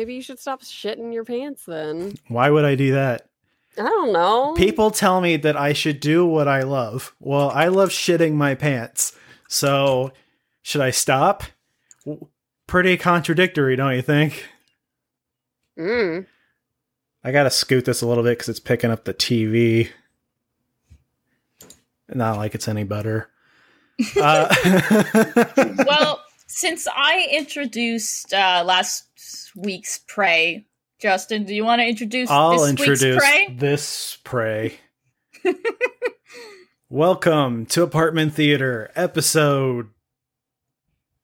maybe you should stop shitting your pants then. Why would I do that? I don't know. People tell me that I should do what I love. Well, I love shitting my pants. So, should I stop? Pretty contradictory, don't you think? Mm. I gotta scoot this a little bit because it's picking up the TV. Not like it's any better. Uh, well, since I introduced uh, last week's prey, Justin, do you want to introduce I'll this introduce week's prey? this prey. Welcome to Apartment Theater, episode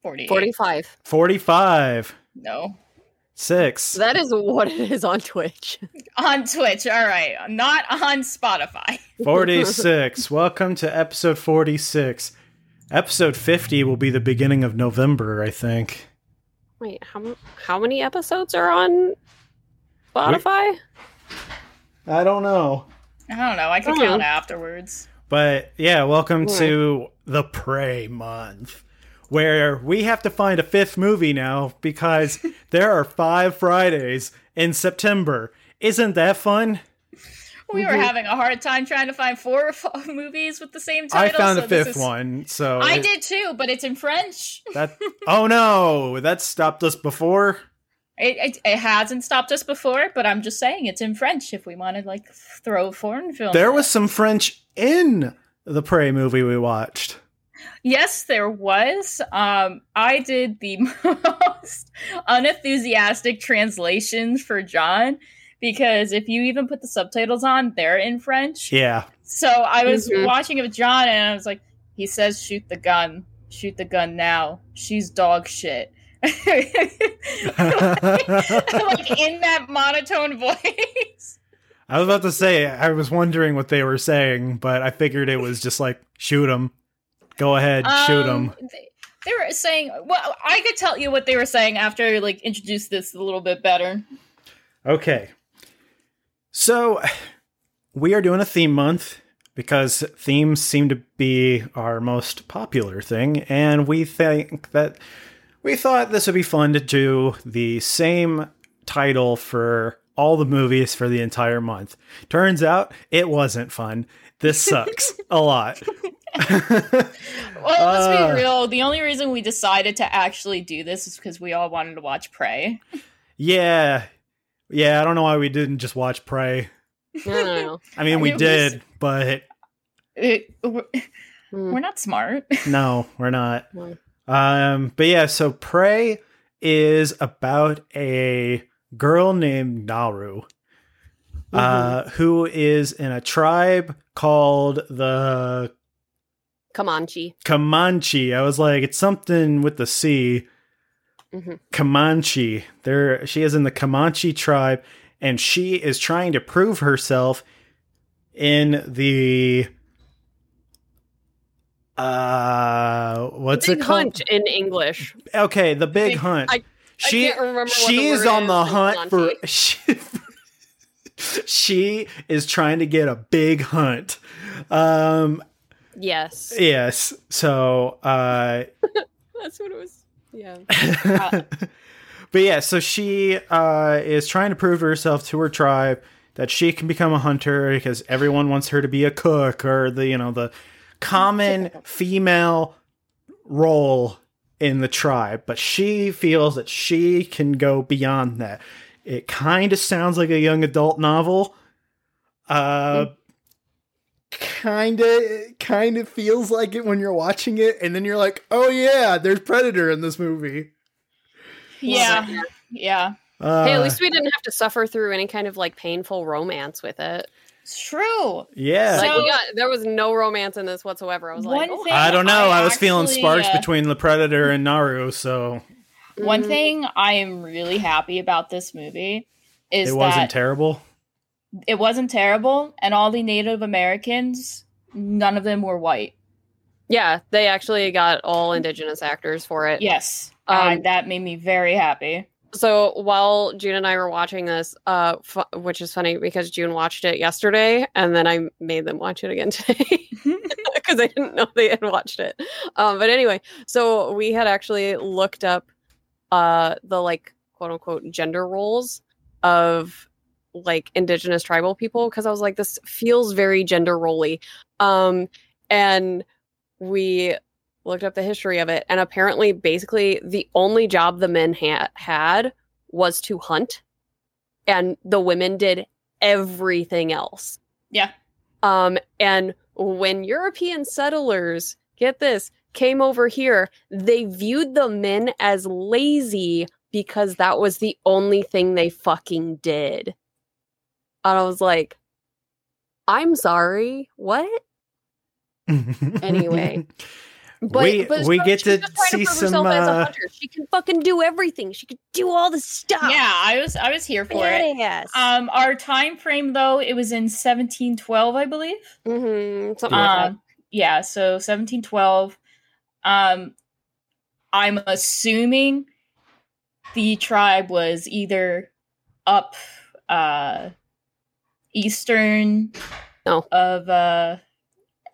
48. 45. 45. No. Six. That is what it is on Twitch. On Twitch, all right. Not on Spotify. 46. Welcome to episode 46. Episode 50 will be the beginning of November, I think. Wait, how how many episodes are on Spotify? I don't know. I don't know. I can Oh. Hmm. count afterwards. But yeah, welcome Yeah. to the Prey Month, where we have to find a fifth movie now because there are five Fridays in September. Isn't that fun? We were having a hard time trying to find four movies with the same title. I found so a fifth is- one, so I it- did too, but it's in French. That oh no, that stopped us before. It, it, it hasn't stopped us before, but I'm just saying it's in French if we want to like throw a foreign film, There was some French in the Prey movie we watched. Yes, there was. Um, I did the most unenthusiastic translations for John because if you even put the subtitles on, they're in French. Yeah. So I was Mhm. watching it with John and I was like, he says, shoot the gun. Shoot the gun now. She's dog shit. like in that monotone voice. I was about to say I was wondering what they were saying, but I figured it was just like shoot them. Go ahead, shoot them. Um, They, they were saying, well, I could tell you what they were saying after I like introduced this a little bit better. Okay. So we are doing a theme month because themes seem to be our most popular thing, and we think that we thought this would be fun to do the same title for all the movies for the entire month. Turns out it wasn't fun. This sucks a lot. Well, let's Uh. be real. The only reason we decided to actually do this is because we all wanted to watch Prey. yeah. Yeah, I don't know why we didn't just watch Prey. I don't know. I mean, we mean, we did, but It, we're, Mm. we're not smart. no, we're not. No. Um, but yeah, so Prey is about a girl named Naru, uh, who is in a tribe called the Comanche. Comanche. I was like, it's something with the C. Mhm. Comanche. There, she is in the Comanche tribe, and she is trying to prove herself in the. Uh, what's Big it called? hunt in English. Okay, the big Big- hunt. I- she can't remember what she the is word on the hunt for she, she is trying to get a big hunt. Um Yes. yes. So uh That's what it was. Yeah. but yeah, so she uh is trying to prove to herself to her tribe that she can become a hunter because everyone wants her to be a cook or the you know the common female role in the tribe, but she feels that she can go beyond that. It kind of sounds like a young adult novel. Uh kind of kind of feels like it when you're watching it and then you're like, "Oh yeah, there's predator in this movie." yeah, yeah, Uh, hey, at least we didn't have to suffer through any kind of like painful romance with it. it's true. yeah. Like So- we got there was no romance in this whatsoever. I was like, One oh, thing- I don't know. I, I was feeling sparks uh, between the predator and Naru, so One mhm. thing I am really happy about this movie is it wasn't terrible. It wasn't terrible, and all the Native Americans, none of them were white. Yeah, they actually got all indigenous actors for it. Yes, Um, and that made me very happy. So while June and I were watching this, uh, fu- which is funny because June watched it yesterday, and then I made them watch it again today because I didn't know they had watched it. Um, but anyway, so we had actually looked up uh, the like quote unquote gender roles of like indigenous tribal people because I was like, this feels very gender roly. Um, and we looked up the history of it, and apparently, basically, the only job the men ha- had was to hunt, and the women did everything else. Yeah. Um, and when European settlers get this came over here, they viewed the men as lazy because that was the only thing they fucking did. And I was like, I'm sorry, what? Anyway. But, we but we so get to see prove some. herself as a Uh, hunter. She can fucking do everything. She could do all the stuff. Yeah, I was I was here for it. Badass. Um, our time frame though, it was in 1712, I believe. mm-hmm, something like that. Um, yeah, so 1712. Um, I'm assuming the tribe was either up uh eastern No. of uh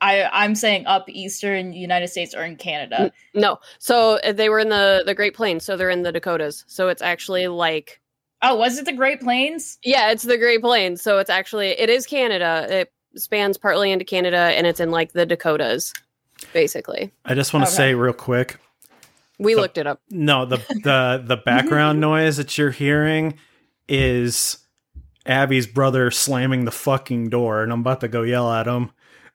I I'm saying up eastern United States or in Canada. No, so uh, they were in the the Great Plains, so they're in the Dakotas. So it's actually like Oh, was it the Great Plains? yeah, it's the Great Plains. So it's actually it is Canada. It spans partly into Canada, and it's in like the Dakotas, basically. I just want to Okay. say real quick. We So- looked it up. No, the the the background noise that you're hearing is Abby's brother slamming the fucking door, and I'm about to go yell at him.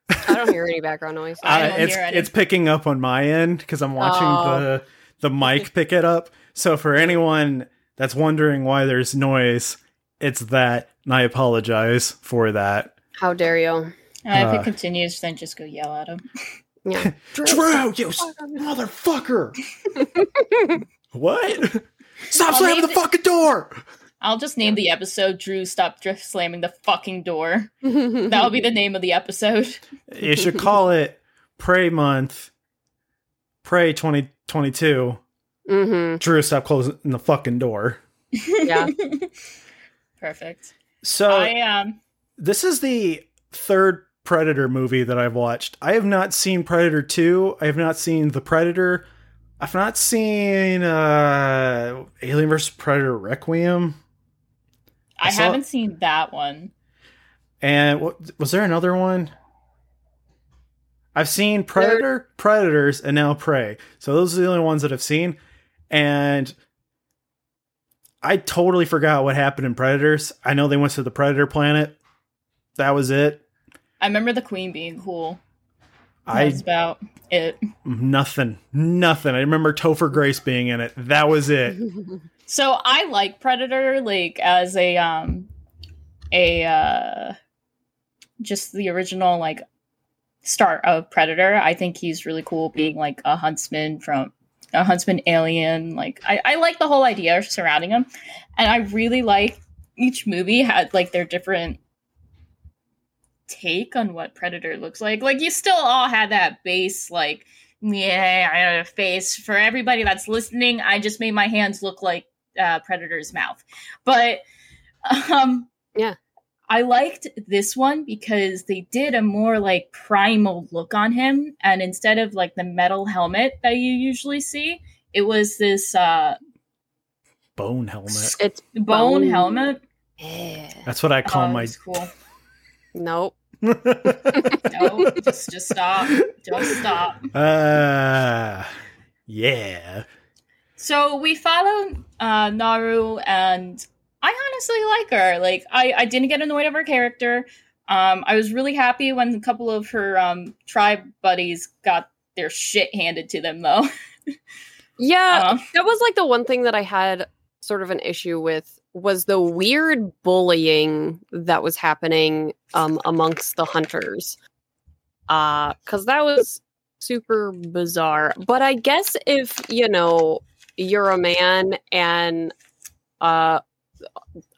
I don't hear any background noise. I Uh, don't it's it's picking up on my end because I'm watching Oh. the the mic pick it up. So for anyone that's wondering why there's noise, it's that, and I apologize for that. How dare you? Uh, if Uh, it continues, then just go yell at him. Yeah, Drew, you motherfucker! what? Stop I'll slamming name the fucking door! I'll just name the episode "Drew Stop Drift Slamming the Fucking Door." That'll be the name of the episode. You should call it Pray Month. Pray 2022. hmm Drew, stop closing the fucking door. Yeah. Perfect. So I um this is the third Predator movie that I've watched. I have not seen Predator 2. I have not seen The Predator. I've not seen uh Alien vs Predator Requiem. I I, saw- haven't seen that one. And what was there another one? I've seen Predator, Predators, and now Prey. So those are the only ones that I've seen. And I totally forgot what happened in Predators. I know they went to the Predator planet. That was it. I remember the Queen being cool. I That's about it. nothing, nothing. I remember Topher Grace being in it. That was it. So I like Predator, like as a um a uh just the original like start of Predator. I think he's really cool being like a huntsman from a huntsman alien. Like I, I like the whole idea surrounding him. And I really like each movie had like their different take on what Predator looks like. Like you still all had that base like yeah, I had a face. For everybody that's listening, I just made my hands look like uh, Predator's mouth. But um Yeah. I liked this one because they did a more like primal look on him and instead of like the metal helmet that you usually see, it was this uh Bone helmet. it's bone Bone. helmet. yeah. That's what I call Oh, my. was cool. Nope. No, just just stop. Just stop. uh, yeah. So we follow uh, Naru, and I honestly like her. Like, I, I didn't get annoyed of her character. Um, I was really happy when a couple of her um, tribe buddies got their shit handed to them, though. Yeah, Uh, that was like the one thing that I had sort of an issue with was the weird bullying that was happening um, amongst the hunters. Uh, cuz that was super bizarre. But I guess if, you know, you're a man and uh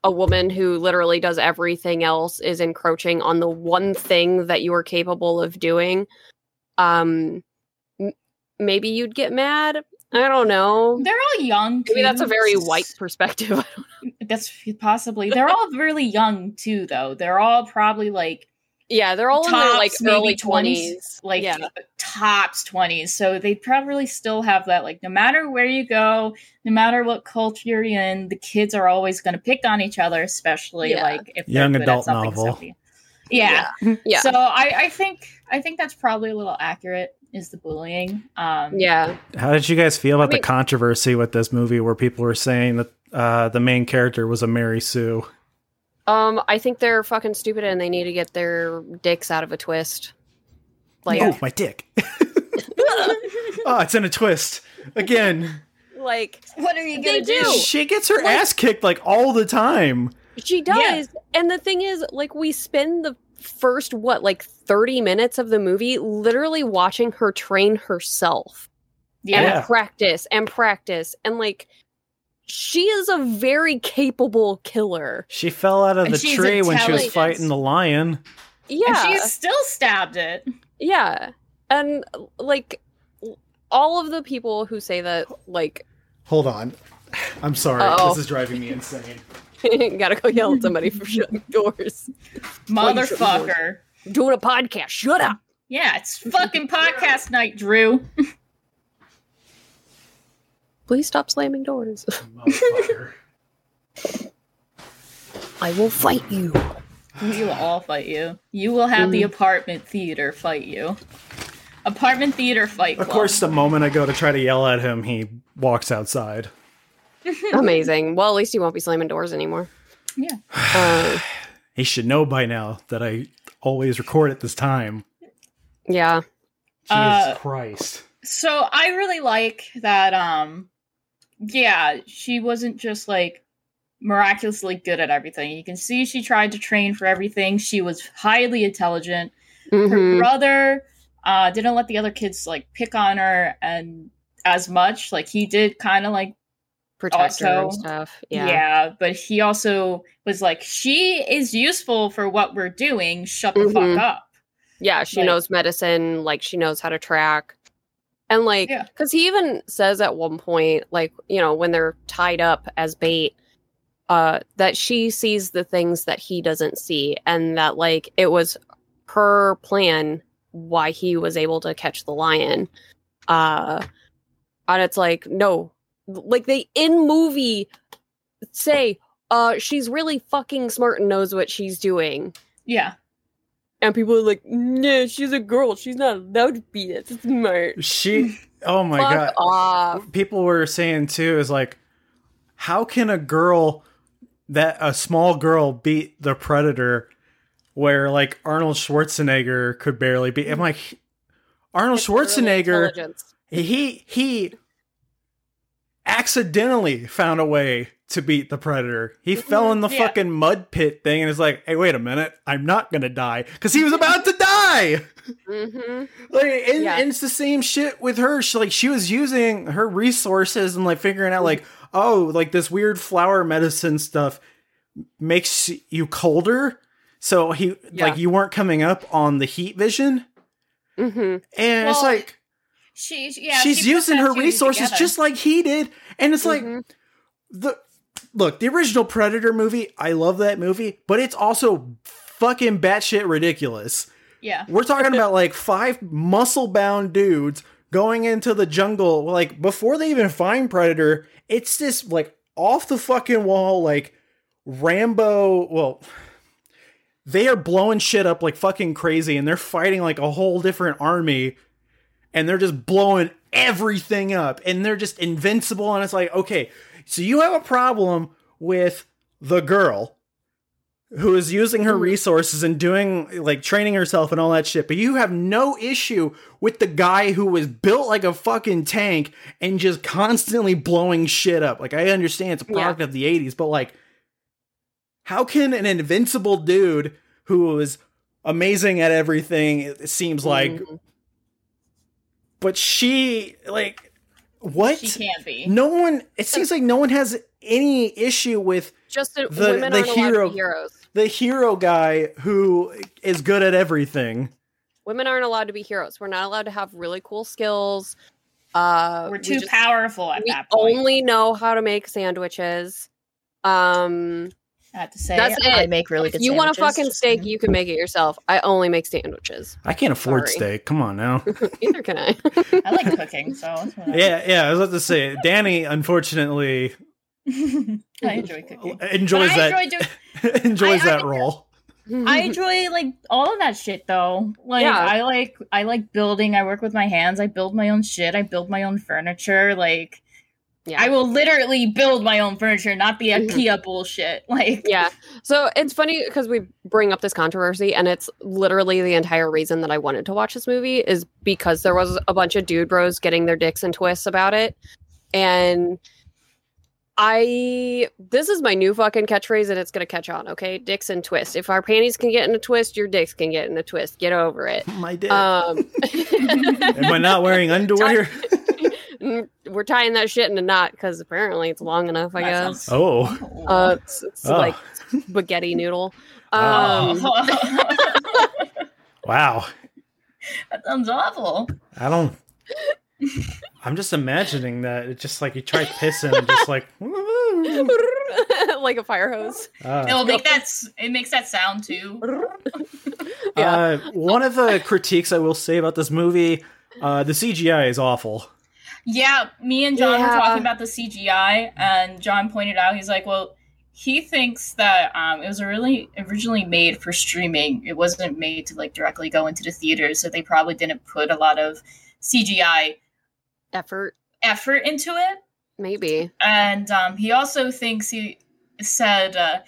a woman who literally does everything else is encroaching on the one thing that you are capable of doing, um m- maybe you'd get mad. I don't know. they're all young. Maybe that's a very white perspective. That's possibly. They're all really young too, though. They're all probably like Yeah, they're all in their like maybe early 20s. twenties. like yeah, tops 20s so they probably still have that like no matter where you go no matter what culture you're in the kids are always going to pick on each other especially Yeah. like if they're Young good at adult novel. so- yeah. yeah, so I, I think i think that's probably a little accurate is the bullying um yeah. How did you guys feel about I mean- the controversy with this movie where people were saying that uh, the main character was a Mary Sue? Um, I think they're fucking stupid and they need to get their dicks out of a twist. Like, Oh, my dick. oh, it's in a twist. Again, like what are you gonna do do. she gets her Like- ass kicked like all the time. she does. Yeah. And the thing is, like, we spend the first what, like, thirty minutes of the movie literally watching her train herself yeah, Yeah. and practice and practice and like. She is a very capable killer. She fell out of the tree when she was fighting the lion. Yeah, and she's still stabbed it yeah, and like all of the people who say that, like, Hold on. I'm sorry. Uh-oh. This is driving me insane. gotta go yell at somebody for shutting doors. motherfucker doing a podcast. Shut up. yeah it's fucking podcast night drew Please stop slamming doors. I will fight you. We will all fight you. You will have the apartment theater fight you. Apartment theater fight. of course, the moment I go to try to yell at him, he walks outside. Amazing. Well, at least he won't be slamming doors anymore. Yeah. Uh, He should know by now that I always record at this time. yeah. Jesus Uh, Christ. So I really like that. Um, yeah, she wasn't just like miraculously good at everything. You can see she tried to train for everything. She was highly intelligent. Her Mhm. brother uh, didn't let the other kids like pick on her and as much. Like he did, kind of like Protect her and stuff. Yeah. Yeah. but he also was like, she is useful for what we're doing. Shut the Mhm. fuck up. Yeah. She Like- knows medicine. Like, she knows how to track. And, like, Yeah. because he even says at one point, like, you know, when they're tied up as bait, uh, that she sees the things that he doesn't see. And that, like, it was her plan why he was able to catch the lion. Uh, and it's like, no, like they in movie say, uh, she's really fucking smart and knows what she's doing. Yeah. And people are like, no, she's a girl. She's not allowed to be that smart. She. Oh my Fuck god. off. People were saying too is like, how can a girl that a small girl beat the predator, where like Arnold Schwarzenegger could barely beat? I'm like, Arnold It's Schwarzenegger. He he accidentally found a way to beat the predator. He fell in the Yeah. fucking mud pit thing and is like, "Hey, wait a minute, I'm not gonna die," because he was about to die. Mhm. Like, and, Yeah. and it's the same shit with her. She like she was using her resources and like figuring out like, oh, like this weird flower medicine stuff makes you colder. So he Yeah. like you weren't coming up on the heat vision, Mhm. and it's like She, yeah, she's she using her two and two resources together. just like he did, and it's like Mhm. the look the original Predator movie. I love that movie, but it's also fucking batshit ridiculous. yeah. We're talking about like five muscle bound dudes going into the jungle. Like before they even find Predator, it's this like off the fucking wall, like Rambo. Well, they are blowing shit up like fucking crazy and they're fighting like a whole different army and they're just blowing everything up and they're just invincible. And it's like, okay, so you have a problem with the girl who is using her Mhm. resources and doing like training herself and all that shit, but you have no issue with the guy who was built like a fucking tank and just constantly blowing shit up. Like I understand it's a Yeah. of the 80s, but like how can an invincible dude who is amazing at everything it seems like Mhm. but she like what She can't be. no one it seems like no one has any issue with just that The- women the aren't allowed to hero- heroes. the hero guy who is good at everything Women aren't allowed to be heroes. We're not allowed to have really cool skills. Uh, We're we too just- powerful at we that point. only know how to make sandwiches. Um, I have to say, That's I it. make really If good. you want a sandwiches, fucking just steak, saying. you can make it yourself. I only make sandwiches. I can't afford Sorry. steak. Come on now. Neither can I. I like cooking, so yeah, yeah. I was about to say, Danny, unfortunately, I enjoy cooking. enjoys But I that enjoy doing enjoys I- that I- role. I enjoy like all of that shit though. Like Yeah. I like I like building. I work with my hands. I build my own shit. I build my own furniture. Like yeah. I will literally build my own furniture, not the Mhm. IKEA bullshit. Like Yeah. So it's funny because we bring up this controversy, and it's literally the entire reason that I wanted to watch this movie is because there was a bunch of dude bros getting their dicks and twists about it. And I, this is my new fucking catchphrase, and it's going to catch on, okay? Dicks and twists. If our panties can get in a twist, your dicks can get in a twist. Get over it. My dick. Um, Am I not wearing underwear? We're tying that shit in a knot because apparently it's long enough, I That guess. sounds- oh, Uh, it's, it's Oh. like spaghetti noodle. Oh. Um, wow. that sounds awful. I don't. I'm just imagining that it's just like you try pissing and just like. like a fire hose. uh, It'll make that. It makes that sound too. Yeah. Uh, one of the critiques I will say about this movie, uh, the CGI is awful. Yeah, me and John were talking about the CGI, and John pointed out he's like, well, he thinks that um, it was really originally made for streaming. It wasn't made to like directly go into the theaters, so they probably didn't put a lot of CGI Effort, effort into it. maybe. And um, he also thinks he said uh,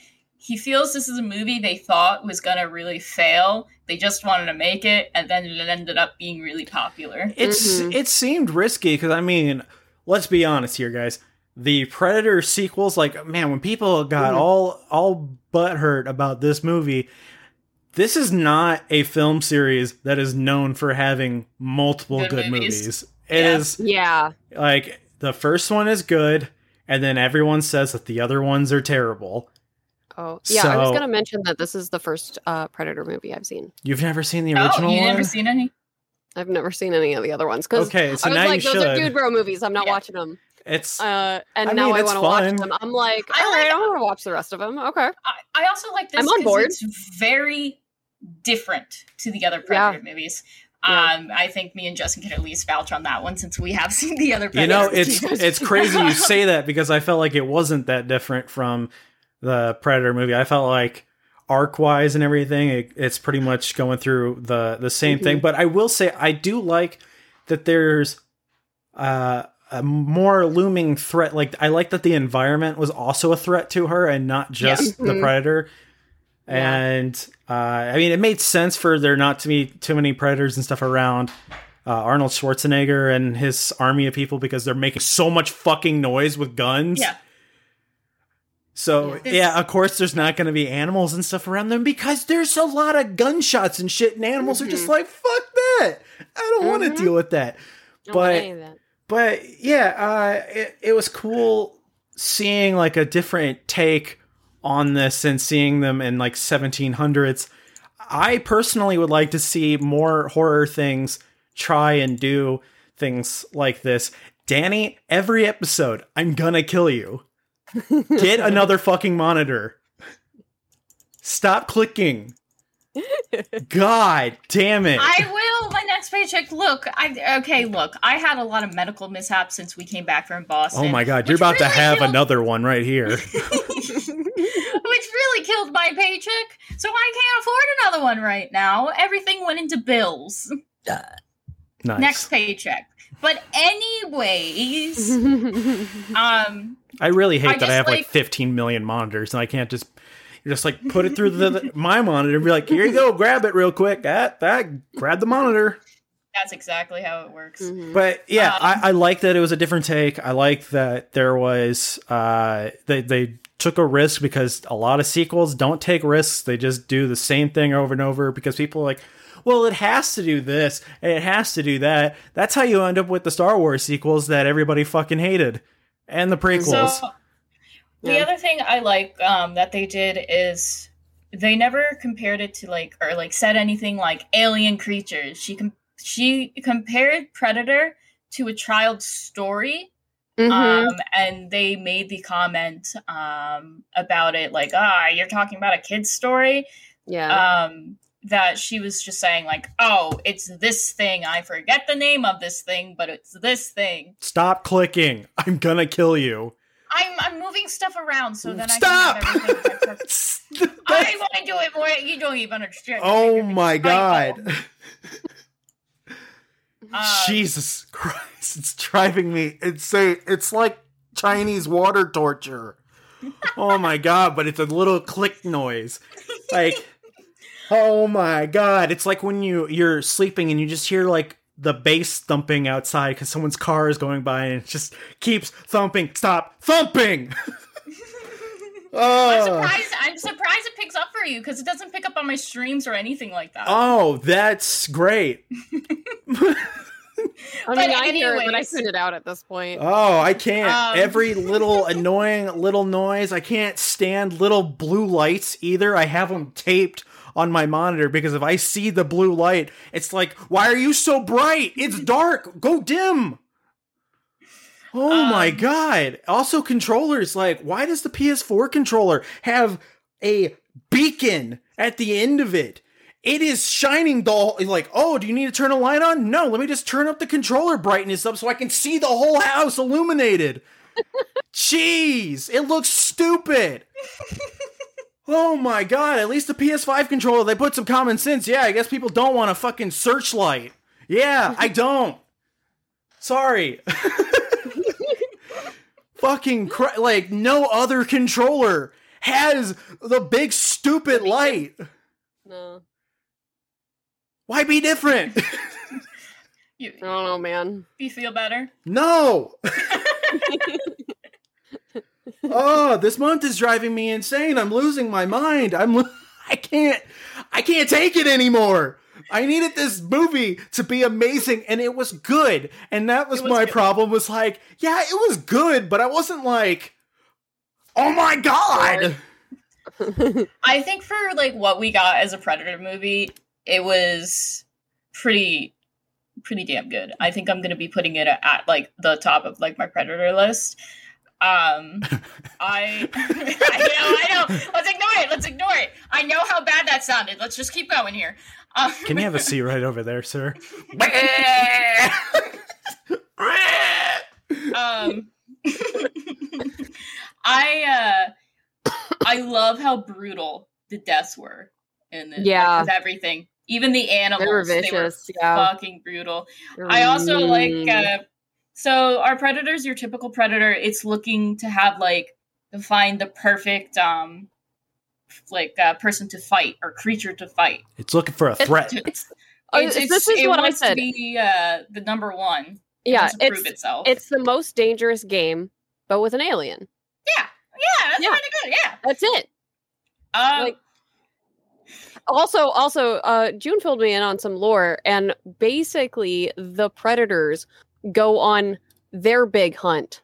he feels this is a movie they thought was gonna really fail. They just wanted to make it, and then it ended up being really popular. It's Mhm. it seemed risky because I mean, let's be honest here, guys. The Predator sequels, like man, when people got Mhm. all all butthurt about this movie, this is not a film series that is known for having multiple good, Good movies. movies. It Yeah. is Yeah. like the first one is good, and then everyone says that the other ones are terrible. Oh, yeah. I was gonna mention that this is the first uh, Predator movie I've seen. You've never seen the Oh, original you one? never seen any? I've never seen any of the other ones because okay, so I was now like, you those should. are dude bro movies. I'm not Yeah. watching them. it's Uh, and I now mean, I want to watch them. I'm like, I all right, like- I want to watch the rest of them. Okay. I, I also like this. I'm on 'cause board. It's very different to the other Yeah. Predator movies. Yeah. Um, I think me and Justin can at least vouch on that one since we have seen the other. you know it's it's crazy you say that because i felt like it wasn't that different from the predator movie i felt like arc wise and everything it, it's pretty much going through the the same thing but i will say i do like that there's uh a more looming threat like i like that the environment was also a threat to her and not just the Mhm. predator Yeah. and uh, I mean, it made sense for there not to be too many predators and stuff around uh, Arnold Schwarzenegger and his army of people because they're making so much fucking noise with guns. Yeah. So Yeah. of course, there's not going to be animals and stuff around them because there's a lot of gunshots and shit, and animals are just like, "Fuck that! I don't want to deal with that." Don't But- that. But yeah, uh, it, it was cool seeing like a different take on this and seeing them in like 1700s. I personally would like to see more horror things try and do things like this. Danny, every episode, I'm gonna kill you. Get another fucking monitor. Stop clicking. God damn it. I will. My next paycheck. Look, I okay. Look, I had a lot of medical mishaps since we came back from Boston. oh my god, you're which about to have killed- another one right here. which really killed my paycheck. So I can't afford another one right now. Everything went into bills. Nice. Next paycheck. But anyways, um, I really hate I that I have like, like- 15 million monitors and I can't just just like put it through the, the- my monitor and be like, here you go, grab it real quick. That that grab the monitor. that's exactly how it works. Mhm. But yeah, Um, I, I like that it was a different take. I like that there was uh they they took a risk because a lot of sequels don't take risks. They just do the same thing over and over because people are like, well, it has to do this and it has to do that. That's how you end up with the Star Wars sequels that everybody fucking hated. And the prequels. So the Yeah. other thing I like um, that they did is they never compared it to like or like said anything like alien creatures. She com- she compared Predator to a child's story Mhm. um, and they made the comment um, about it, like, ah, you're talking about a kid's story. yeah. Um, that she was just saying, like, oh, it's this thing. I forget the name of this thing, but it's this thing. Stop clicking. I'm gonna kill you. I'm I'm moving stuff around so then Stop! I can have everything. I want to do it more. You don't even understand. oh my god. Um, Jesus Christ, it's driving me insane. It's like Chinese water torture. oh my god, but it's a little click noise. Like Oh my god, it's like when you you're sleeping and you just hear like the bass thumping outside cuz someone's car is going by and it just keeps thumping. Stop thumping. I'm oh. surprised. I'm surprised it picks up for you because it doesn't pick up on my streams or anything like that. oh, that's great. I but mean, I hear it, but I anyways. tune it out at this point. Oh, I can't. Um. Every little annoying little noise. I can't stand little blue lights either. I have them taped on my monitor because if I see the blue light, it's like, why are you so bright? It's dark. Go dim. Oh my Um. god. Also controllers like why does the PS4 controller have a beacon at the end of it? It is shining the whole- like, oh, do you need to turn a light on? No, let me just turn up the controller brightness up so I can see the whole house illuminated. Jeez, it looks stupid. Oh my god, at least the PS5 controller, they put some common sense. Yeah, I guess people don't want a fucking searchlight. Yeah, I don't. Sorry. fucking cra- like no other controller has the big stupid light. No, Why be different? You, I don't know, man. you feel better? no. Oh, this month is driving me insane. I'm losing my mind. I'm lo- I can't I can't take it anymore. I needed this movie to be amazing and it was good. And that was, was my good. problem was like, yeah, it was good, but I wasn't like Oh my god. I think for like what we got as a Predator movie, it was pretty pretty damn good. I think I'm gonna be putting it at, like the top of like my Predator list. Um, I, I know, I know. Let's ignore it. Let's ignore it. I know how bad that sounded. Let's just keep going here. Um, Can you have a seat right over there, sir? um I uh I love how brutal the deaths were in this. Yeah. with everything. Even the animals, They were they vicious. were yeah. fucking brutal. I also like uh so our predators, your typical predator, it's looking to have like to find the perfect um like uh, person to fight or creature to fight. It's looking for a threat. It's, It's, it's, this is it what I wants said. to be uh, the number one. It yeah, to it's prove itself. it's the most dangerous game, but with an alien. yeah, yeah, that's Yeah. pretty good. Yeah. That's it. Um, Like- Also, also, uh, June filled me in on some lore, and basically, the predators go on their big hunt,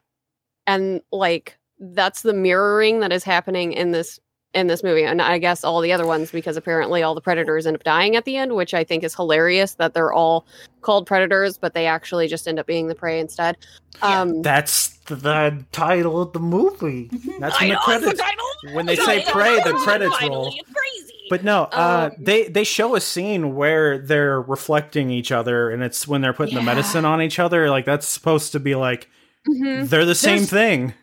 and like that's the mirroring that is happening in this in this movie, and I guess all the other ones because apparently all the predators end up dying at the end, which I think is hilarious that they're all called predators, but they actually just end up being the prey instead. Yeah. Um, That's the title of the movie. That's I when the know, the credits title. when they It's say the pray, the credits roll. Crazy. But no, uh, Um, they they show a scene where they're reflecting each other, and it's when they're putting the medicine on each other. Like that's supposed to be like Mhm. they're the same There's- thing.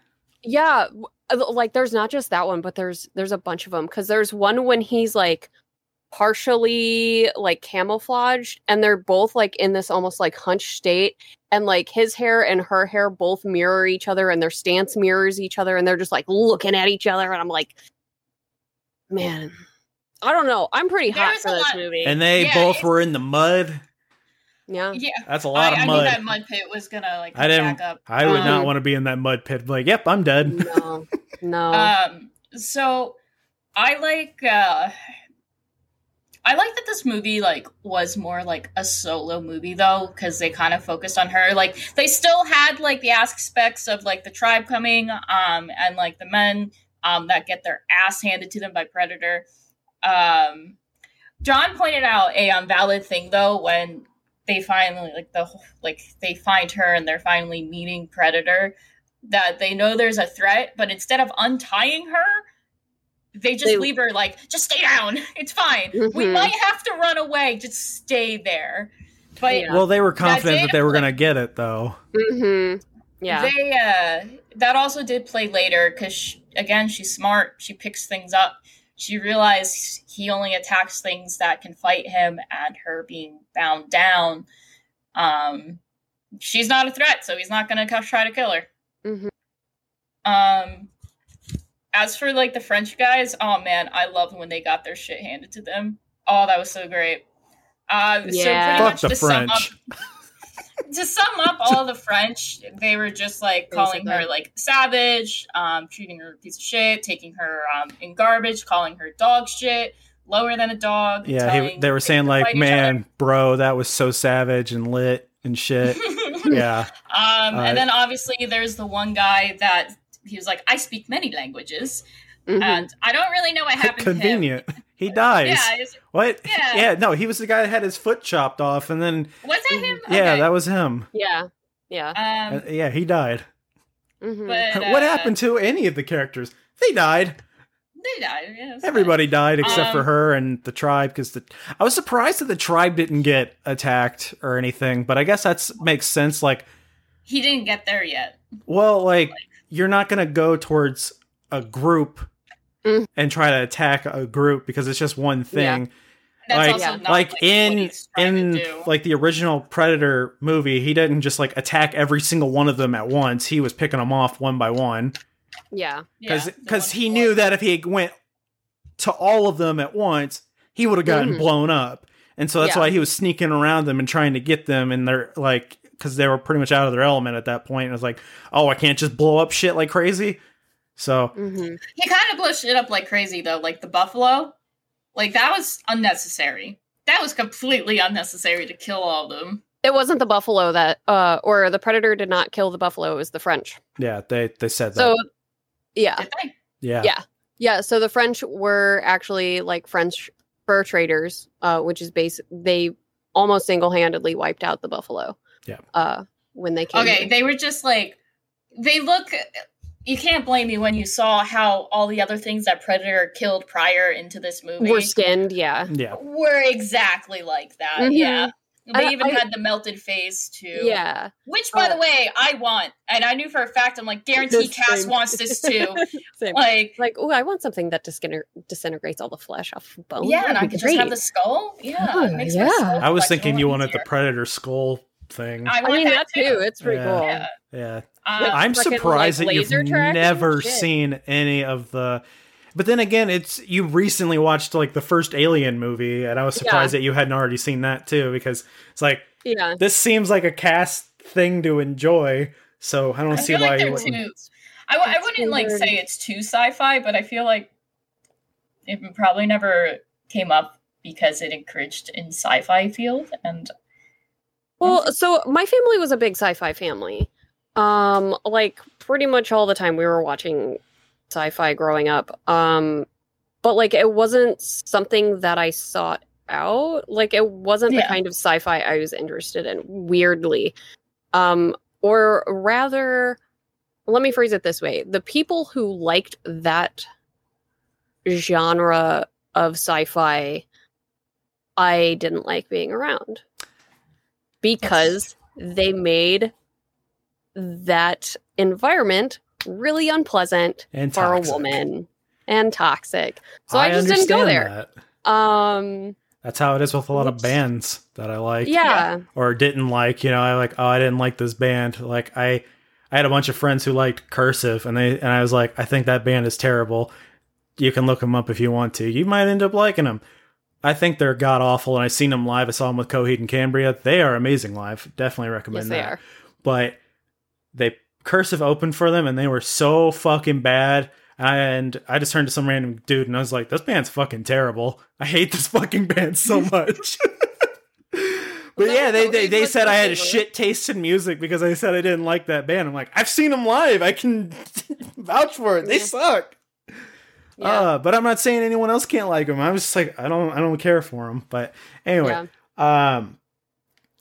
Yeah, uh, like there's not just that one, but there's there's a bunch of them because there's one when he's like partially like camouflaged, and they're both like in this almost like hunched state, and like his hair and her hair both mirror each other, and their stance mirrors each other, and they're just like looking at each other, and I'm like, man, I don't know, I'm pretty hot for this lot- movie. And they Yeah, both were in the mud. yeah, yeah. That's a lot I, of I knew mud. that mud pit was gonna like I didn't- back up. I would not Um, want to be in that mud pit. Like, yep, I'm dead. no, no, Um, so I like uh I like that this movie like was more like a solo movie though because they kind of focused on her. Like they still had like the aspects of like the tribe coming um and like the men um that get their ass handed to them by Predator. Um John pointed out a um, valid thing though when they finally like the like they find her and they're finally meeting Predator. that they know there's a threat, but instead of untying her, they just They- leave her like, just stay down. It's fine. We Mhm. might have to run away. Just stay there. But Yeah. Well, they were confident did that they were play- going to get it, though. hmm Yeah. They uh that also did play later because again she's smart. She picks things up. She realized he only attacks things that can fight him, and her being bound down. Um, she's not a threat, so he's not gonna co- try to kill her. Mhm. Um, as for like the French guys, oh man, I love when they got their shit handed to them. Oh, that was so great. Uh, so Yeah. pretty Fuck much the to sum up, French. to sum up all the French, they were just like calling her like savage, um, treating her a piece of shit, taking her um, in garbage, calling her dog shit, lower than a dog. Yeah, he, they were saying like, "Man, bro, that was so savage and lit and shit." yeah, um, Uh, and then obviously there's the one guy that he was like, I speak many languages, Mhm. and I don't really know what happened to him. Convenient. He dies. Yeah, it's- What? Yeah. no, he was the guy that had his foot chopped off, and then was that him? yeah, Okay. that was him. yeah. Yeah. Um, Uh, yeah, he died. Mhm. but, what uh, happened to any of the characters? They died. They died. Yeah, it's fine. Everybody died except for Um, her and the tribe. Because the I was surprised that the tribe didn't get attacked or anything. But I guess that makes sense. Like, He didn't get there yet. well, like you're not gonna go towards a group Mm. and try to attack a group because it's just one thing. That's Like- also Yeah. not like what in he's in to do. like the original Predator movie, he didn't just like attack every single one of them at once. He was picking them off one by one Yeah. because because one he knew that if he went to all of them at once, he would have gotten Mhm. blown up. And so that's Yeah. why he was sneaking around them and trying to get them. And they're like, because they were pretty much out of their element at that point. And it was like, oh, I can't just blow up shit like crazy. So hmm He kind of blew shit up like crazy though, like the buffalo. Like that was unnecessary. That was completely unnecessary to kill all of them. It wasn't the buffalo that, uh, or the predator did not kill the buffalo. It was the French. yeah, they they said that. So, yeah, yeah. yeah. yeah. So the French were actually like French fur traders, uh, which is base. They almost single handedly wiped out the buffalo. Yeah. Uh, when they came. Okay, here. they were just like they look. You can't blame me when you saw how all the other things that Predator killed prior into this movie were skinned. Yeah. Yeah. were exactly like that. Mhm. Yeah. They I- even I- had the melted face too. Yeah. Which, by Uh, the way, I want, and I knew for a fact. I'm like, guarantee Cass Same. wants this too. Like, like, oh, I want something that disintegr- disintegrates all the flesh off of bone. yeah, and That'd I be could just have the skull. Yeah, Oh, makes yeah. skull I was thinking you lot wanted the. Predator skull thing. I, I mean, that too. It's pretty Yeah. cool. Yeah. yeah. Um, I'm surprised like, that you've never seen any of the. But then again, it's you recently watched like the first Alien movie, and I was surprised that you hadn't already seen that too, because it's like Yeah. this seems like a Cass thing to enjoy. So I don't I see why like you they're wouldn't. too. I, w- I It's wouldn't like say it's too sci-fi, but I feel like it probably never came up because it encouraged in sci-fi field, and Well, so my family was a big sci-fi family. Um, like pretty much all the time we were watching sci-fi growing up. Um, but like it wasn't something that I sought out. Like it wasn't the kind of sci-fi I was interested in. Weirdly, um, or rather, let me phrase it this way: the people who liked that genre of sci-fi, I didn't like being around because they made that environment really unpleasant And for toxic. a woman and toxic. So I, just didn't go there. that. Um That's how it is with a lot of bands that I like. yeah. or didn't like. You know, I like. Oh, I didn't like this band. Like I, I had a bunch of friends who liked Cursive, and they and I was like, I think that band is terrible. You can look them up if you want to. You might end up liking them. I think they're god awful, and I've seen them live. I saw them with Coheed and Cambria. They are amazing live. Definitely recommend Yes, that. they are. But they Cursive opened for them, and they were so fucking bad. And I just turned to some random dude, and I was like, "This band's fucking terrible. I hate this fucking band so much." But yeah, they, they, they said I had a shit taste in music because I said I didn't like that band. I'm like, I've seen them live. I can vouch for it. They suck. Yeah. Uh, but I'm not saying anyone else can't like them. I was just like, I don't, I don't care for them. But anyway, yeah. um,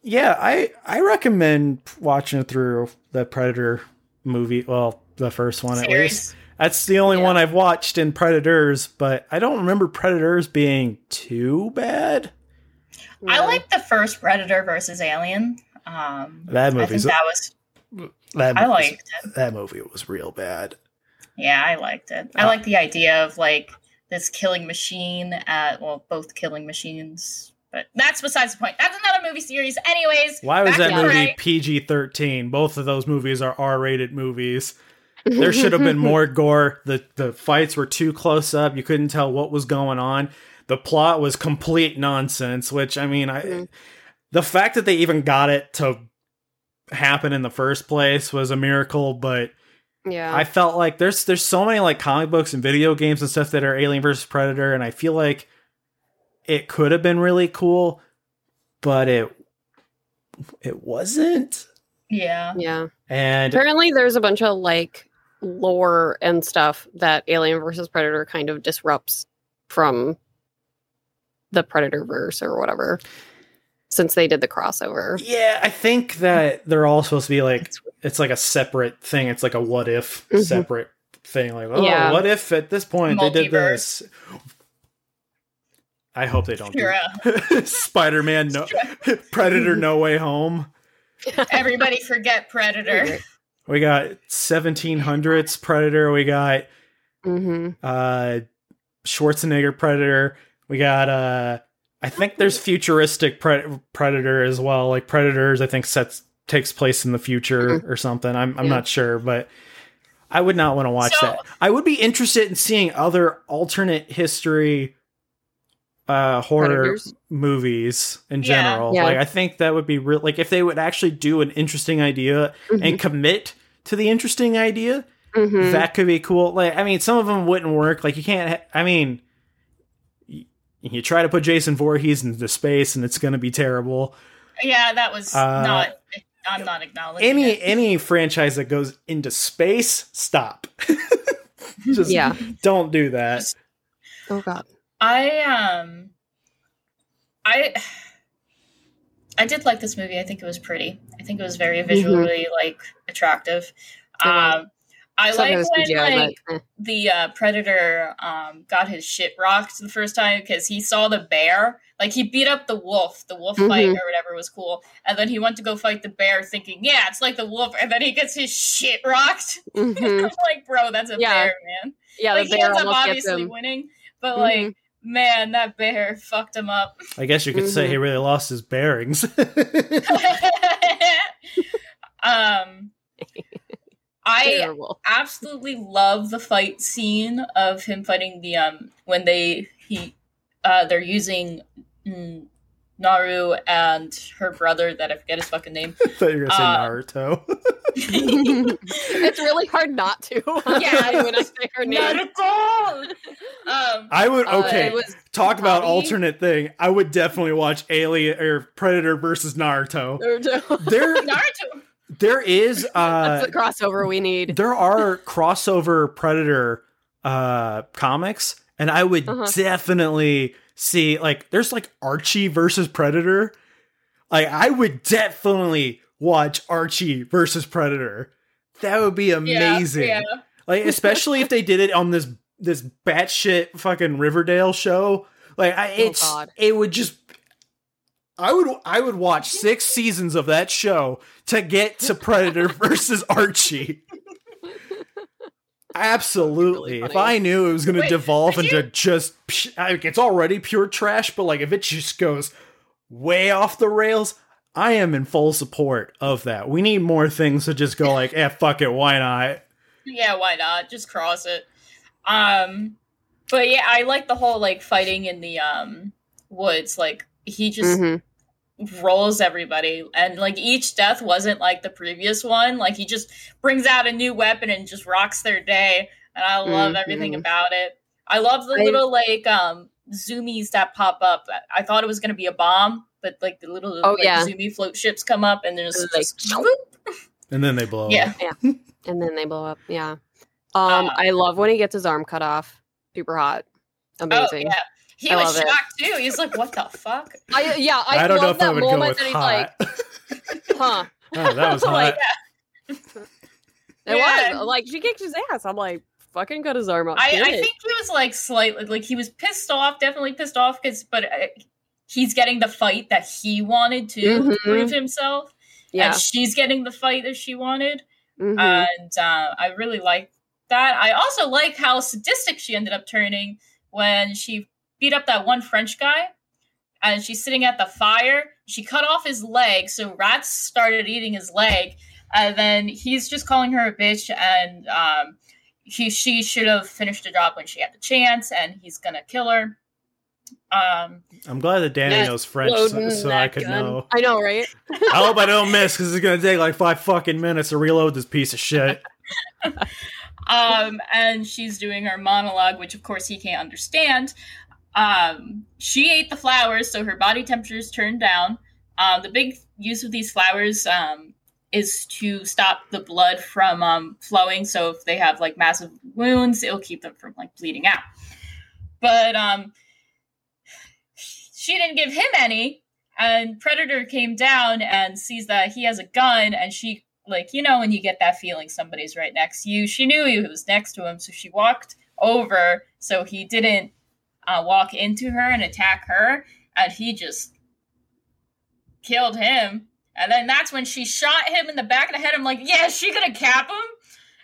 yeah, I I recommend watching it through the Predator movie. Well, the first one at least. That's the only Yeah. one I've watched in Predators, but I don't remember Predators being too bad. I Yeah. like the first Predator versus Alien. Um, That I think movie's that was. that I liked it. that movie was real bad. Yeah, I liked it. I Uh, like the idea of like this killing machine at well, both killing machines. But that's besides the point. That's another movie series. Anyways, Why was that movie Prey. PG thirteen? Both of those movies are R rated movies. There should have been more gore. The the fights were too close up. You couldn't tell what was going on. The plot was complete nonsense, which I mean, I Mhm. the fact that they even got it to happen in the first place was a miracle, but yeah. I felt like there's there's so many like comic books and video games and stuff that are Alien versus Predator, and I feel like it could have been really cool, but it it wasn't. yeah, yeah. And Apparently, there's a bunch of like lore and stuff that Alien versus Predator kind of disrupts from the Predator verse or whatever, since they did the crossover. yeah, I think that they're all supposed to be like It's- it's like a separate thing. It's like a what if Mhm. separate thing. Like, oh, Yeah. what if at this point they did this? I hope they don't do Spider Man no Predator No Way Home. Everybody forget Predator. We got 1700s Predator. We got hmm uh Schwarzenegger Predator. We got uh I think there's futuristic pre- Predator as well. Like Predators I think sets takes place in the future or something. I'm I'm Yeah. not sure, but I would not want to watch So- that. I would be interested in seeing other alternate history uh horror Predators? movies in Yeah. general. Yeah. Like I think that would be real like if they would actually do an interesting idea and commit to the interesting idea, hmm that could be cool. Like, I mean, some of them wouldn't work. Like, you can't. Ha- I mean, y- you try to put Jason Voorhees into space, and it's going to be terrible. Yeah, that was Uh, not. I'm not acknowledging Any it. any franchise that goes into space, stop. Just Yeah. don't do that. Oh god. I um, I I did like this movie. I think it was pretty. I think it was very visually like attractive. Mm-hmm. It was. Um, I Some like when CGI, like but, eh. the uh, predator um got his shit rocked the first time because he saw the bear. Like he beat up the wolf. The wolf fight Mhm. or whatever was cool, and then he went to go fight the bear, thinking, "Yeah, it's like the wolf," and then he gets his shit rocked. Mhm. I'm like, bro, that's a Yeah. bear, man. Yeah, like the he bear ends up obviously winning, but Mhm. like, man, that bear fucked him up. I guess you could say Mhm. he really lost his bearings. um, I Terrible. absolutely love the fight scene of him fighting the um when they he uh they're using mm, Naru and her brother that I forget his fucking name. I thought you were going to say Uh, Naruto. it's really hard not to. Yeah. when I say her name. Naruto. Um, I would Uh, okay. it was talk about alternate thing. I would definitely watch Alien or Predator versus Naruto. There, Naruto. there is uh, That's the crossover we need. there are crossover predator uh comics and i would Uh-huh. definitely see like there's like archie versus predator. Like i would definitely watch archie versus predator. That would be Yeah, amazing. Yeah, like especially if they did it on this this batshit fucking riverdale show. Like I, oh, it's Oh, it would just I would I would watch six seasons of that show to get to Predator versus Archie. Absolutely. Really if. I knew it was going to devolve into you- just like, it's already pure trash, but like if it just goes way off the rails, I am in full support of that. We need more things to just go like, "Eh, fuck it, why not?" yeah. Why not? Just cross it. Um, but yeah, I like the whole like fighting in the um woods. Like he just Mhm. Rolls everybody and like each death wasn't like the previous one like he just brings out a new weapon and just rocks their day and i love everything Mhm. about it i love the I- little like um zoomies that pop up i thought it was going to be a bomb but like the little Oh, like, yeah. zoomy float ships come up and there's like, just whoop. And then they blow. up. yeah Yeah. And then they blow up. Yeah. Um, Uh, I love when he gets his arm cut off. Super hot. oh Amazing. yeah he I was love it. shocked too he's like what the fuck I yeah, I, I, don't know love if I that would go moment with that he's hot. like, huh. oh, that was hot. Like, It Yeah. was like she kicked his ass. I'm like, fucking cut his arm off. I, I think he was like slightly like he was pissed off, definitely pissed off because but uh, he's getting the fight that he wanted to Mhm. prove himself, yeah. and she's getting the fight that she wanted, mhm. and uh, I really like that. I also like how sadistic she ended up turning when she beat up that one French guy, and she's sitting at the fire. She cut off his leg, so rats started eating his leg, and then he's just calling her a bitch and um he she should have finished the job when she had the chance and he's gonna kill her um I'm glad that Danny Yeah, knows French so, so I could gun. know. I know, right? I hope I don't miss because it's gonna take like five fucking minutes to reload this piece of shit. um and she's doing her monologue which of course he can't understand um she ate the flowers so her body temperature is turned down. Um the big use of these flowers um is to stop the blood from um flowing. So if they have like massive wounds it'll keep them from like bleeding out. But um she didn't give him any and predator came down and sees that he has a gun and she like you know when you get that feeling somebody's right next to you she knew he was next to him so she walked over so he didn't uh, walk into her and attack her and he just killed him. And then that's when she shot him in the back of the head. I'm like yeah she gonna cap him?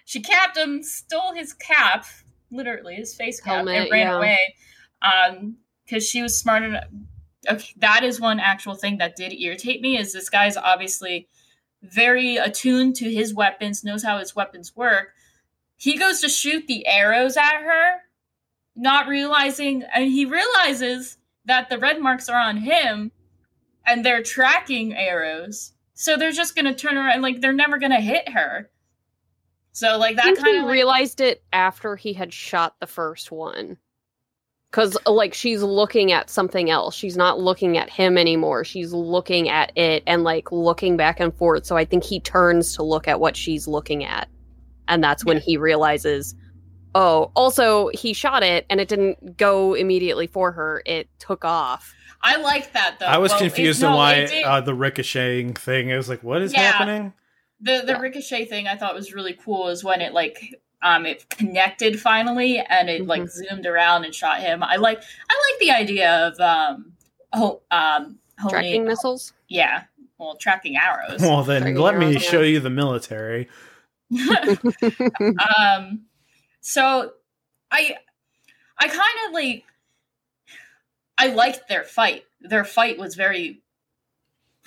She capped him stole his cap literally his face cap Helmet, and ran yeah. away. Um because she was smart enough. Okay that is one actual thing that did irritate me is this guy's obviously very attuned to his weapons knows how his weapons work. He goes to shoot the arrows at her not realizing and he realizes that the red marks are on him and they're tracking arrows so they're just gonna turn around like they're never gonna hit her so like that kind of like, realized it after he had shot the first one. Cause like she's looking at something else. She's not looking at him anymore. She's looking at it and like looking back and forth. So I think he turns to look at what she's looking at. And that's when he realizes, oh, also he shot it and it didn't go immediately for her. It took off. i like that though I was Well, it- confused no, on why uh, the ricocheting thing. I was like, what is Yeah. happening? the the Yeah. ricochet thing I thought was really cool is when it like um it connected finally and it like Mhm. zoomed around and shot him. I like I like the idea of um oh um honing, Tracking missiles. yeah well tracking arrows. Well, then Tracking let me yeah. show you the military. um so I I kind of like I liked their fight. Their fight was very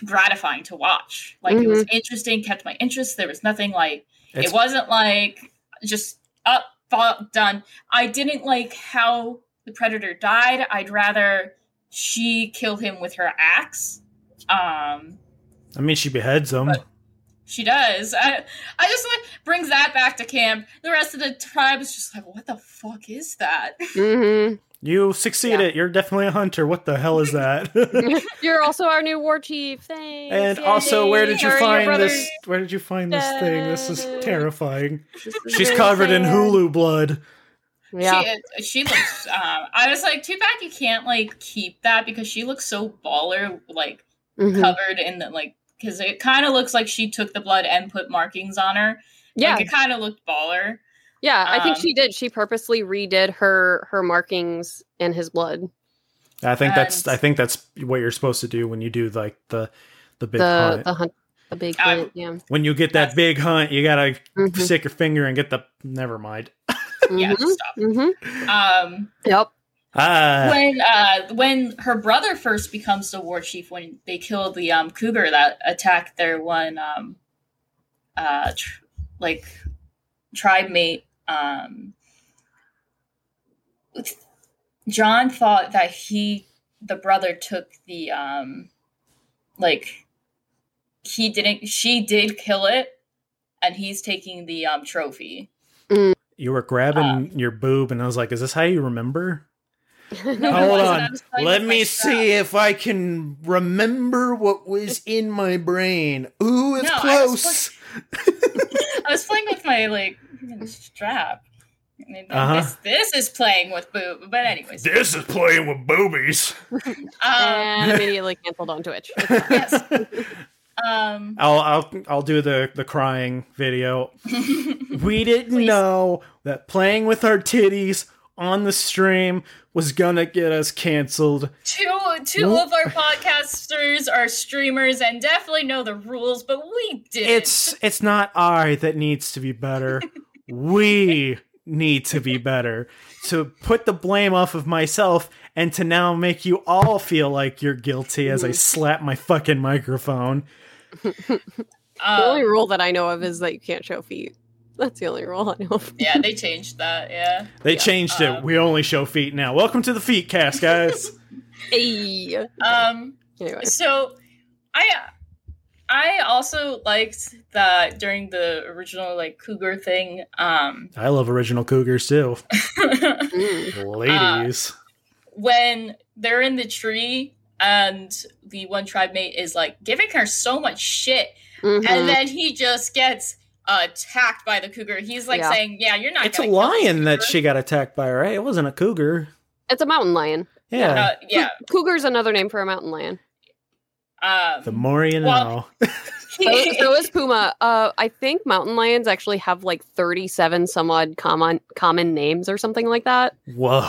gratifying to watch. Like it was interesting, kept my interest. There was nothing like It's, it wasn't like just up fought, done i didn't like how the predator died i'd rather she kill him with her axe um I mean, she beheads him. But- she does i i just like brings that back to camp the rest of the tribe is just like what the fuck is that hmm you succeeded. You're definitely a hunter. What the hell is that? You're also our new war chief. Thanks. and also, where did you Sorry, your find this? Where did you find this thing? This is terrifying. She's covered in. Hulu blood. Yeah. she, she looks um i was like too bad you can't like keep that because she looks so baller like Mhm. covered in the like because it kind of looks like she took the blood and put markings on her Yeah. like it kind of looked baller Yeah, I think Um, she did. She purposely redid her her markings in his blood. I think that's. I think that's what you're supposed to do when you do like the the big the hunt. the hunt the big I- hunt, yeah. when you get that That's- big hunt, you gotta Mhm. stick your finger and get the. Never mind. yeah Mhm. stuff Mhm. um Yep. Ah, when uh when her brother first becomes the war chief when they kill the um cougar that attacked their one um uh tr- like tribe mate um john thought that he the brother took the um like he didn't she did kill it and he's taking the um trophy. You were grabbing um, your boob, and I was like, "Is this how you remember?" No, it Hold on. I was playing Let me my see if I can remember what was in my brain. Ooh, it's No, I was close. I was playing with my like strap. I mean, Uh-huh. this, this is playing with boob. But anyways, This is playing with boobies. um, and immediately canceled on Twitch. It's fine. yes. Um, I'll I'll I'll do the the crying video. We didn't know that playing with our titties on the stream was gonna get us canceled. two two of our podcasters are streamers and definitely know the rules, but we did. It's it's not I that needs to be better. we need to be better. To put the blame off of myself and to now make you all feel like you're guilty as I slap my fucking microphone. The um, only rule that I know of is that you can't show feet. That's the only rule I know yeah, they changed that. Yeah. They Yeah, changed um, it. We only show feet now. Welcome to the feet cast, guys. Hey. Um. Anyway. So, I I also liked that during the original like cougar thing. Um, I love original cougars too. Mm. Ladies. when they're in the tree and the one tribe mate is like giving her so much shit, Mhm. and then he just gets attacked by the cougar. He's like Yeah. saying, "Yeah, you're not." it's a gonna kill this lion that she got attacked by, right? It wasn't a cougar. It's a mountain lion. Yeah. Uh, yeah. Cougar's another name for a mountain lion. Um, the more you know. well- So, so is puma. Uh, I think mountain lions actually have like thirty-seven some odd common common names or something like that. Whoa.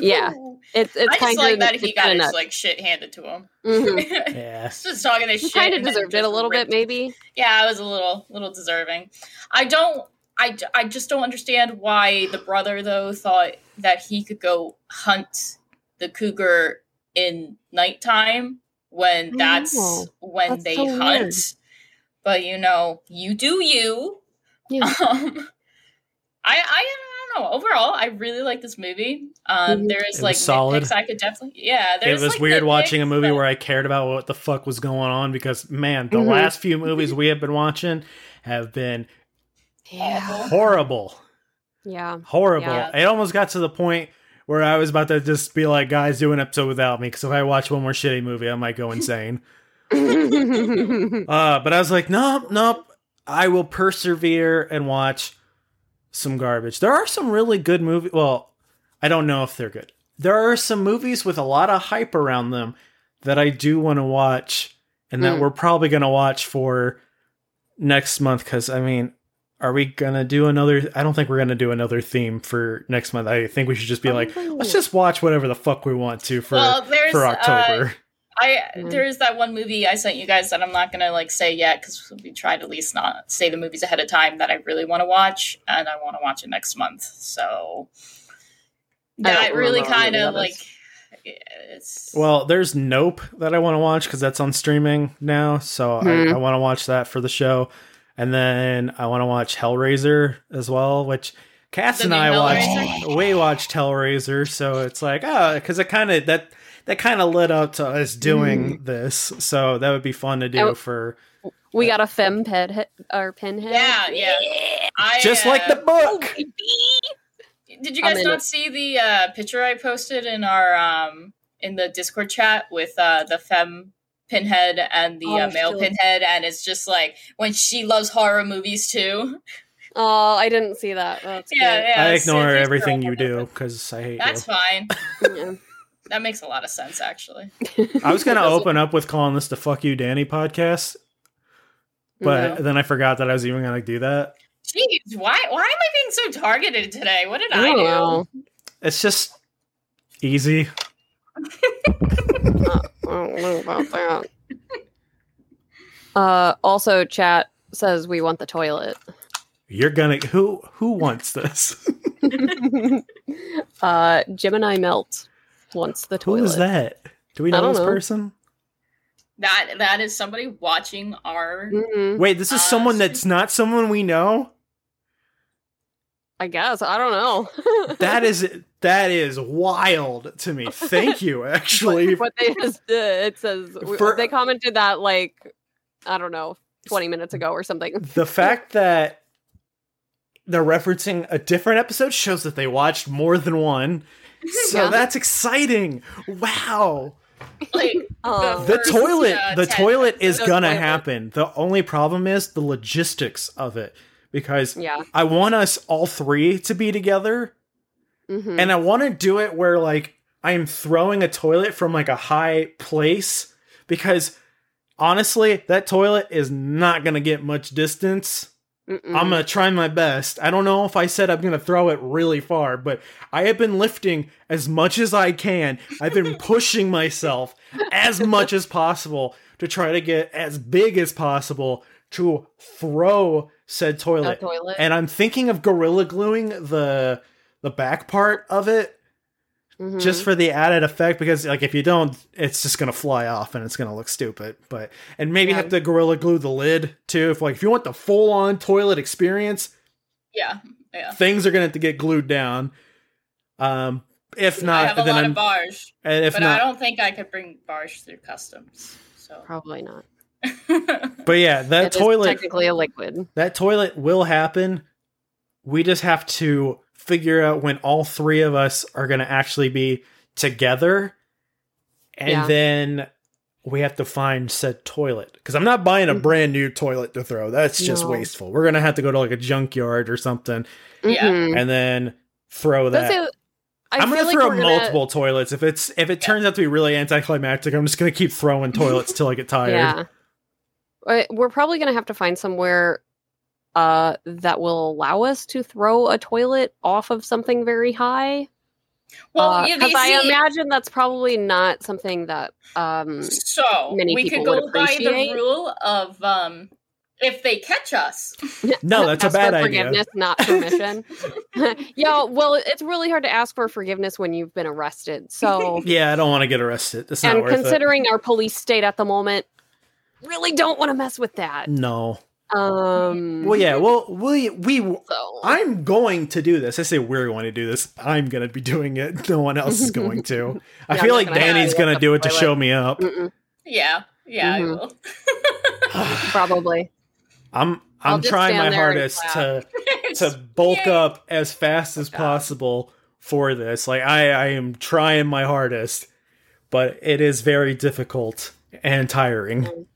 Yeah, it's it's I just like of that he got his like shit handed to him. Mhm. Yeah. just talking this He shit. kind of deserved it a little bit, maybe. Yeah, I was a little little deserving. I don't. I, j- I just don't understand why the brother though thought that he could go hunt the cougar in nighttime when I that's know. when That's they so hunt. weird. But you know, you do you. Yeah. Um, I I don't know. Overall, I really like this movie. Um, Mhm. there is It was like solid. nitpicks I could definitely yeah. It was like, weird watching a movie but- where I cared about what the fuck was going on because, man, the Mhm. last few movies we have been watching have been Yeah, horrible. yeah. Horrible. Yeah. It almost got to the point where I was about to just be like, guys, do an episode without me because if I watch one more shitty movie, I might go insane. Uh, but I was like, nope, nope. I will persevere and watch some garbage. There are some really good movies. Well, I don't know if they're good. There are some movies with a lot of hype around them that I do want to watch and that Mm. we're probably going to watch for next month. Because, I mean, are we going to do another? I don't think we're going to do another theme for next month. I think we should just be like, let's just watch whatever the fuck we want to for, well, for uh, October. I Mm. there is that one movie I sent you guys that I'm not gonna like say yet because we tried at least not say the movies ahead of time that I really want to watch and I want to watch it next month. So that really kind of like is. it's Well, there's Nope that I want to watch because that's on streaming now. So Hmm. I, I want to watch that for the show. And then I want to watch Hellraiser as well, which Cass The and I Hellraiser? watched. We watched Hellraiser, so it's like, oh, because it kind of that that kind of led up to us doing this. So that would be fun to do. Oh. for we got a fem ped or pinhead. yeah yeah. I, just like the uh, book. Did you guys not it. see the uh, picture I posted in our um in the Discord chat with uh, the fem pinhead and the Oh, uh, male sure. pinhead, and it's just like when she loves horror movies too. Oh, I didn't see that. That's Yeah, yeah. I ignore everything you do because I hate That's you. fine. Yeah. That makes a lot of sense, actually. I was gonna open up with calling this the "Fuck You, Danny" podcast, but No. then I forgot that I was even gonna do that. Jeez, why why am I being so targeted today? What did I I, don't do? know. It's just easy. I don't know about that. Uh, also, chat says we want the toilet. You're gonna who who wants this? uh, Gemini Melt wants the Who toilet. is that? Do we know this know. person? That that is somebody watching our Mm-mm. Wait, this is Uh, someone that's not someone we know. I guess I don't know. That is that is wild to me. Thank you, actually. what they just did. It says For- they commented that like I don't know, twenty minutes ago or something. the fact that they're referencing a different episode shows that they watched more than one. So Yeah. that's exciting. Wow. like Um, The First, toilet, uh, the toilet is The gonna toilet. happen. The only problem is the logistics of it because yeah. I want us all three to be together mhm. and I want to do it where like I am throwing a toilet from like a high place because honestly, that toilet is not gonna get much distance. Mm-mm. I'm gonna try my best. I don't know if I said I'm gonna throw it really far, but I have been lifting as much as I can. I've been pushing myself as much as possible to try to get as big as possible to throw said toilet. toilet. And I'm thinking of gorilla gluing the the back part of it Mhm. just for the added effect because like if you don't it's just gonna fly off and it's gonna look stupid but and maybe Yeah. have to gorilla glue the lid too if like if you want the full on toilet experience Yeah, yeah. things are gonna have to get glued down um if I not have a then lot i'm of bars, and if but I don't think I could bring bars through customs. So, Probably not. but yeah that It is toilet technically a liquid. that toilet will happen we just have to figure out when all three of us are gonna actually be together and Yeah. then we have to find said toilet because i'm not buying a Mhm. brand new toilet to throw that's just No. wasteful we're gonna have to go to like a junkyard or something Yeah. And then throw that it. I i'm gonna feel like throw we're gonna- multiple toilets if it's if it turns out to be really anticlimactic i'm just gonna keep throwing toilets till i get tired Yeah. Uh, We're probably going to have to find somewhere uh, that will allow us to throw a toilet off of something very high. well, yeah, Because you I see, imagine that's probably not something that. Um, so many we people could would go by the rule of um, if they catch us. no that's a bad for idea forgiveness, not permission. yeah, well, it's really hard to ask for forgiveness when you've been arrested. So, yeah i don't want to get arrested that's not and worth considering our police state at the moment, really don't want to mess with that. no Um, well yeah well we we so I'm going to do this. I say we're going to do this. I'm going to be doing it. No one else is going to. I Yeah, feel I'm like gonna Danny's going to do it to show me up. Mm-mm, Yeah, yeah, Mhm. I will. probably. I'm I'll I'm trying my hardest to to bulk Yay. up as fast as God. possible for this. Like I I am trying my hardest, but it is very difficult and tiring. Mm. True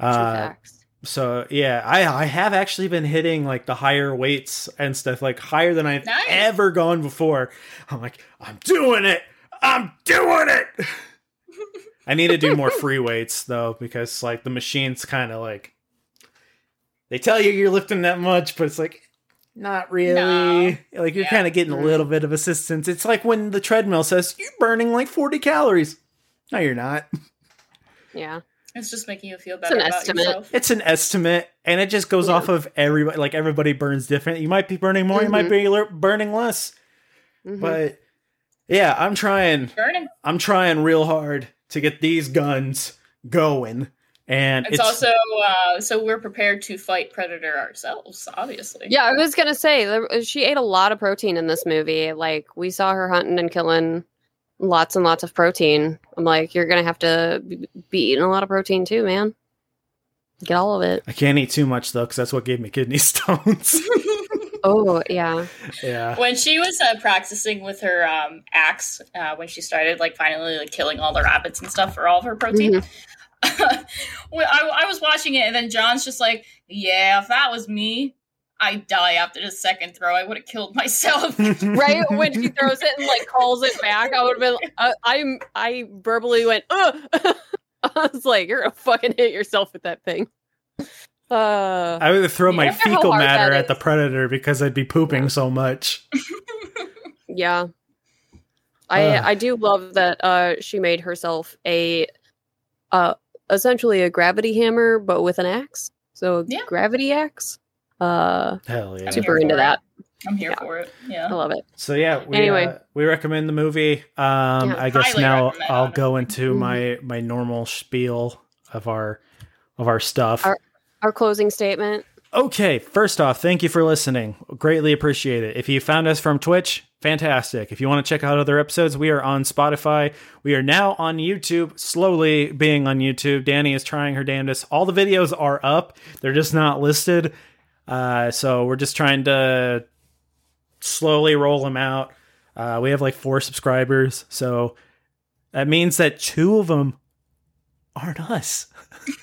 Uh, facts. So yeah, I I have actually been hitting like the higher weights and stuff, like higher than I've Nice. ever gone before. I'm like, I'm doing it. I'm doing it. I need to do more free weights though, because like the machine's kind of like they tell you you're lifting that much, but it's like not really. No. Like you're Yeah. kind of getting a mm-hmm. little bit of assistance. It's like when the treadmill says you're burning like 40 calories. No, you're not. Yeah. It's just making you feel It's better an about estimate. yourself. It's an estimate, and it just goes Yeah. off of everybody. Like everybody burns different. You might be burning more. You might be burning less. Mhm. But yeah, I'm trying. Burning. I'm trying real hard to get these guns going, and It's, also uh, so we're prepared to fight Predator ourselves, obviously. yeah, I was gonna say she ate a lot of protein in this movie. Like we saw her hunting and killing lots and lots of protein. I'm like, you're gonna have to be be eating a lot of protein too, man. Get all of it. I can't eat too much though, because that's what gave me kidney stones. Oh yeah. yeah, when she was uh, practicing with her um, axe, uh, when she started like finally like killing all the rabbits and stuff for all of her protein, when I, I was watching it, and then John's just like, "Yeah, if that was me, I'd die after the second throw. I would have killed myself." right when she throws it and like calls it back, I would have been. Uh, I'm. I verbally went. Ugh! I was like, you're gonna fucking hit yourself with that thing. Uh, I would throw my fecal matter at the predator because I'd be pooping so much. yeah. I Ugh. I do love that uh she made herself a uh essentially a gravity hammer but with an axe. So Yeah. gravity axe. Uh Hell yeah! I'm super here into for that. I'm here Yeah. for it. Yeah, I love it. So yeah, we, Anyway. uh, we recommend the movie. Um, Yeah. I guess now I'll go into Mhm. my my normal spiel of our of our stuff. Our- Our closing statement. Okay, first off, thank you for listening. Greatly appreciate it. If you found us from Twitch, fantastic. If you want to check out other episodes, we are on Spotify. We are now on YouTube, slowly being on YouTube. Danny is trying her damnedest. All the videos are up, they're just not listed. Uh, so we're just trying to slowly roll them out. Uh, we have like four subscribers, so that means that two of them aren't us.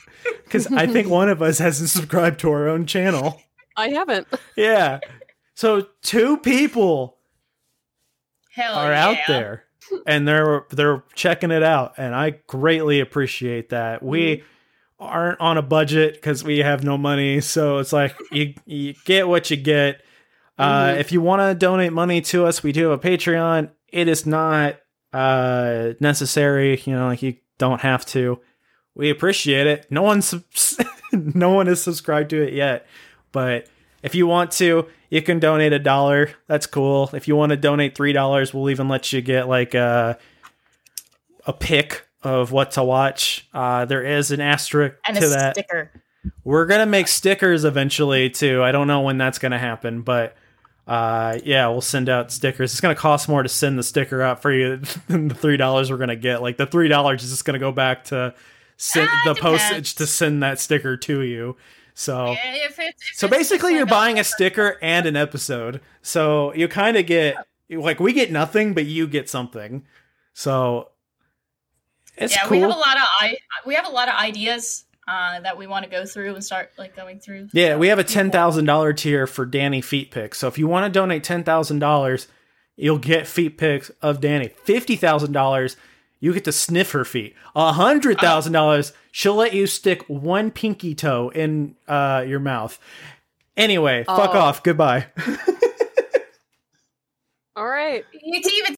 Because I think one of us hasn't subscribed to our own channel. I haven't. Yeah. So two people Hell are yeah. out there and they're they're checking it out and I greatly appreciate that. We aren't on a budget because we have no money. So it's like you you get what you get. Uh, Mhm. if you want to donate money to us, we do have a Patreon. It is not uh, necessary. You know, like you don't have to. We appreciate it. No one subs- no one is subscribed to it yet, but if you want to, you can donate a dollar. That's cool. If you want to donate three dollars, we'll even let you get like a a pick of what to watch. Uh, there is an asterisk And to that. sticker. We're gonna make stickers eventually too. I don't know when that's gonna happen, but uh, yeah, we'll send out stickers. It's gonna cost more to send the sticker out for you than the three dollars we're gonna get. Like the three dollars is just gonna go back to send Ah, the depends. postage to send that sticker to you. So. If it's, if So it's basically, you're buying a sticker and an episode. So you kind of get like we get nothing, but you get something. So it's yeah, cool. we have a lot of I we have a lot of ideas uh, that we want to go through and start like going through. yeah, we have a ten thousand dollar tier for Danny feet pics. So if you want to donate ten thousand dollars, you'll get feet pics of Danny. Fifty thousand dollars, you get to sniff her feet. A hundred thousand dollars, she'll let you stick one pinky toe in uh, your mouth. Anyway, fuck Oh. off. Goodbye. All right. You to even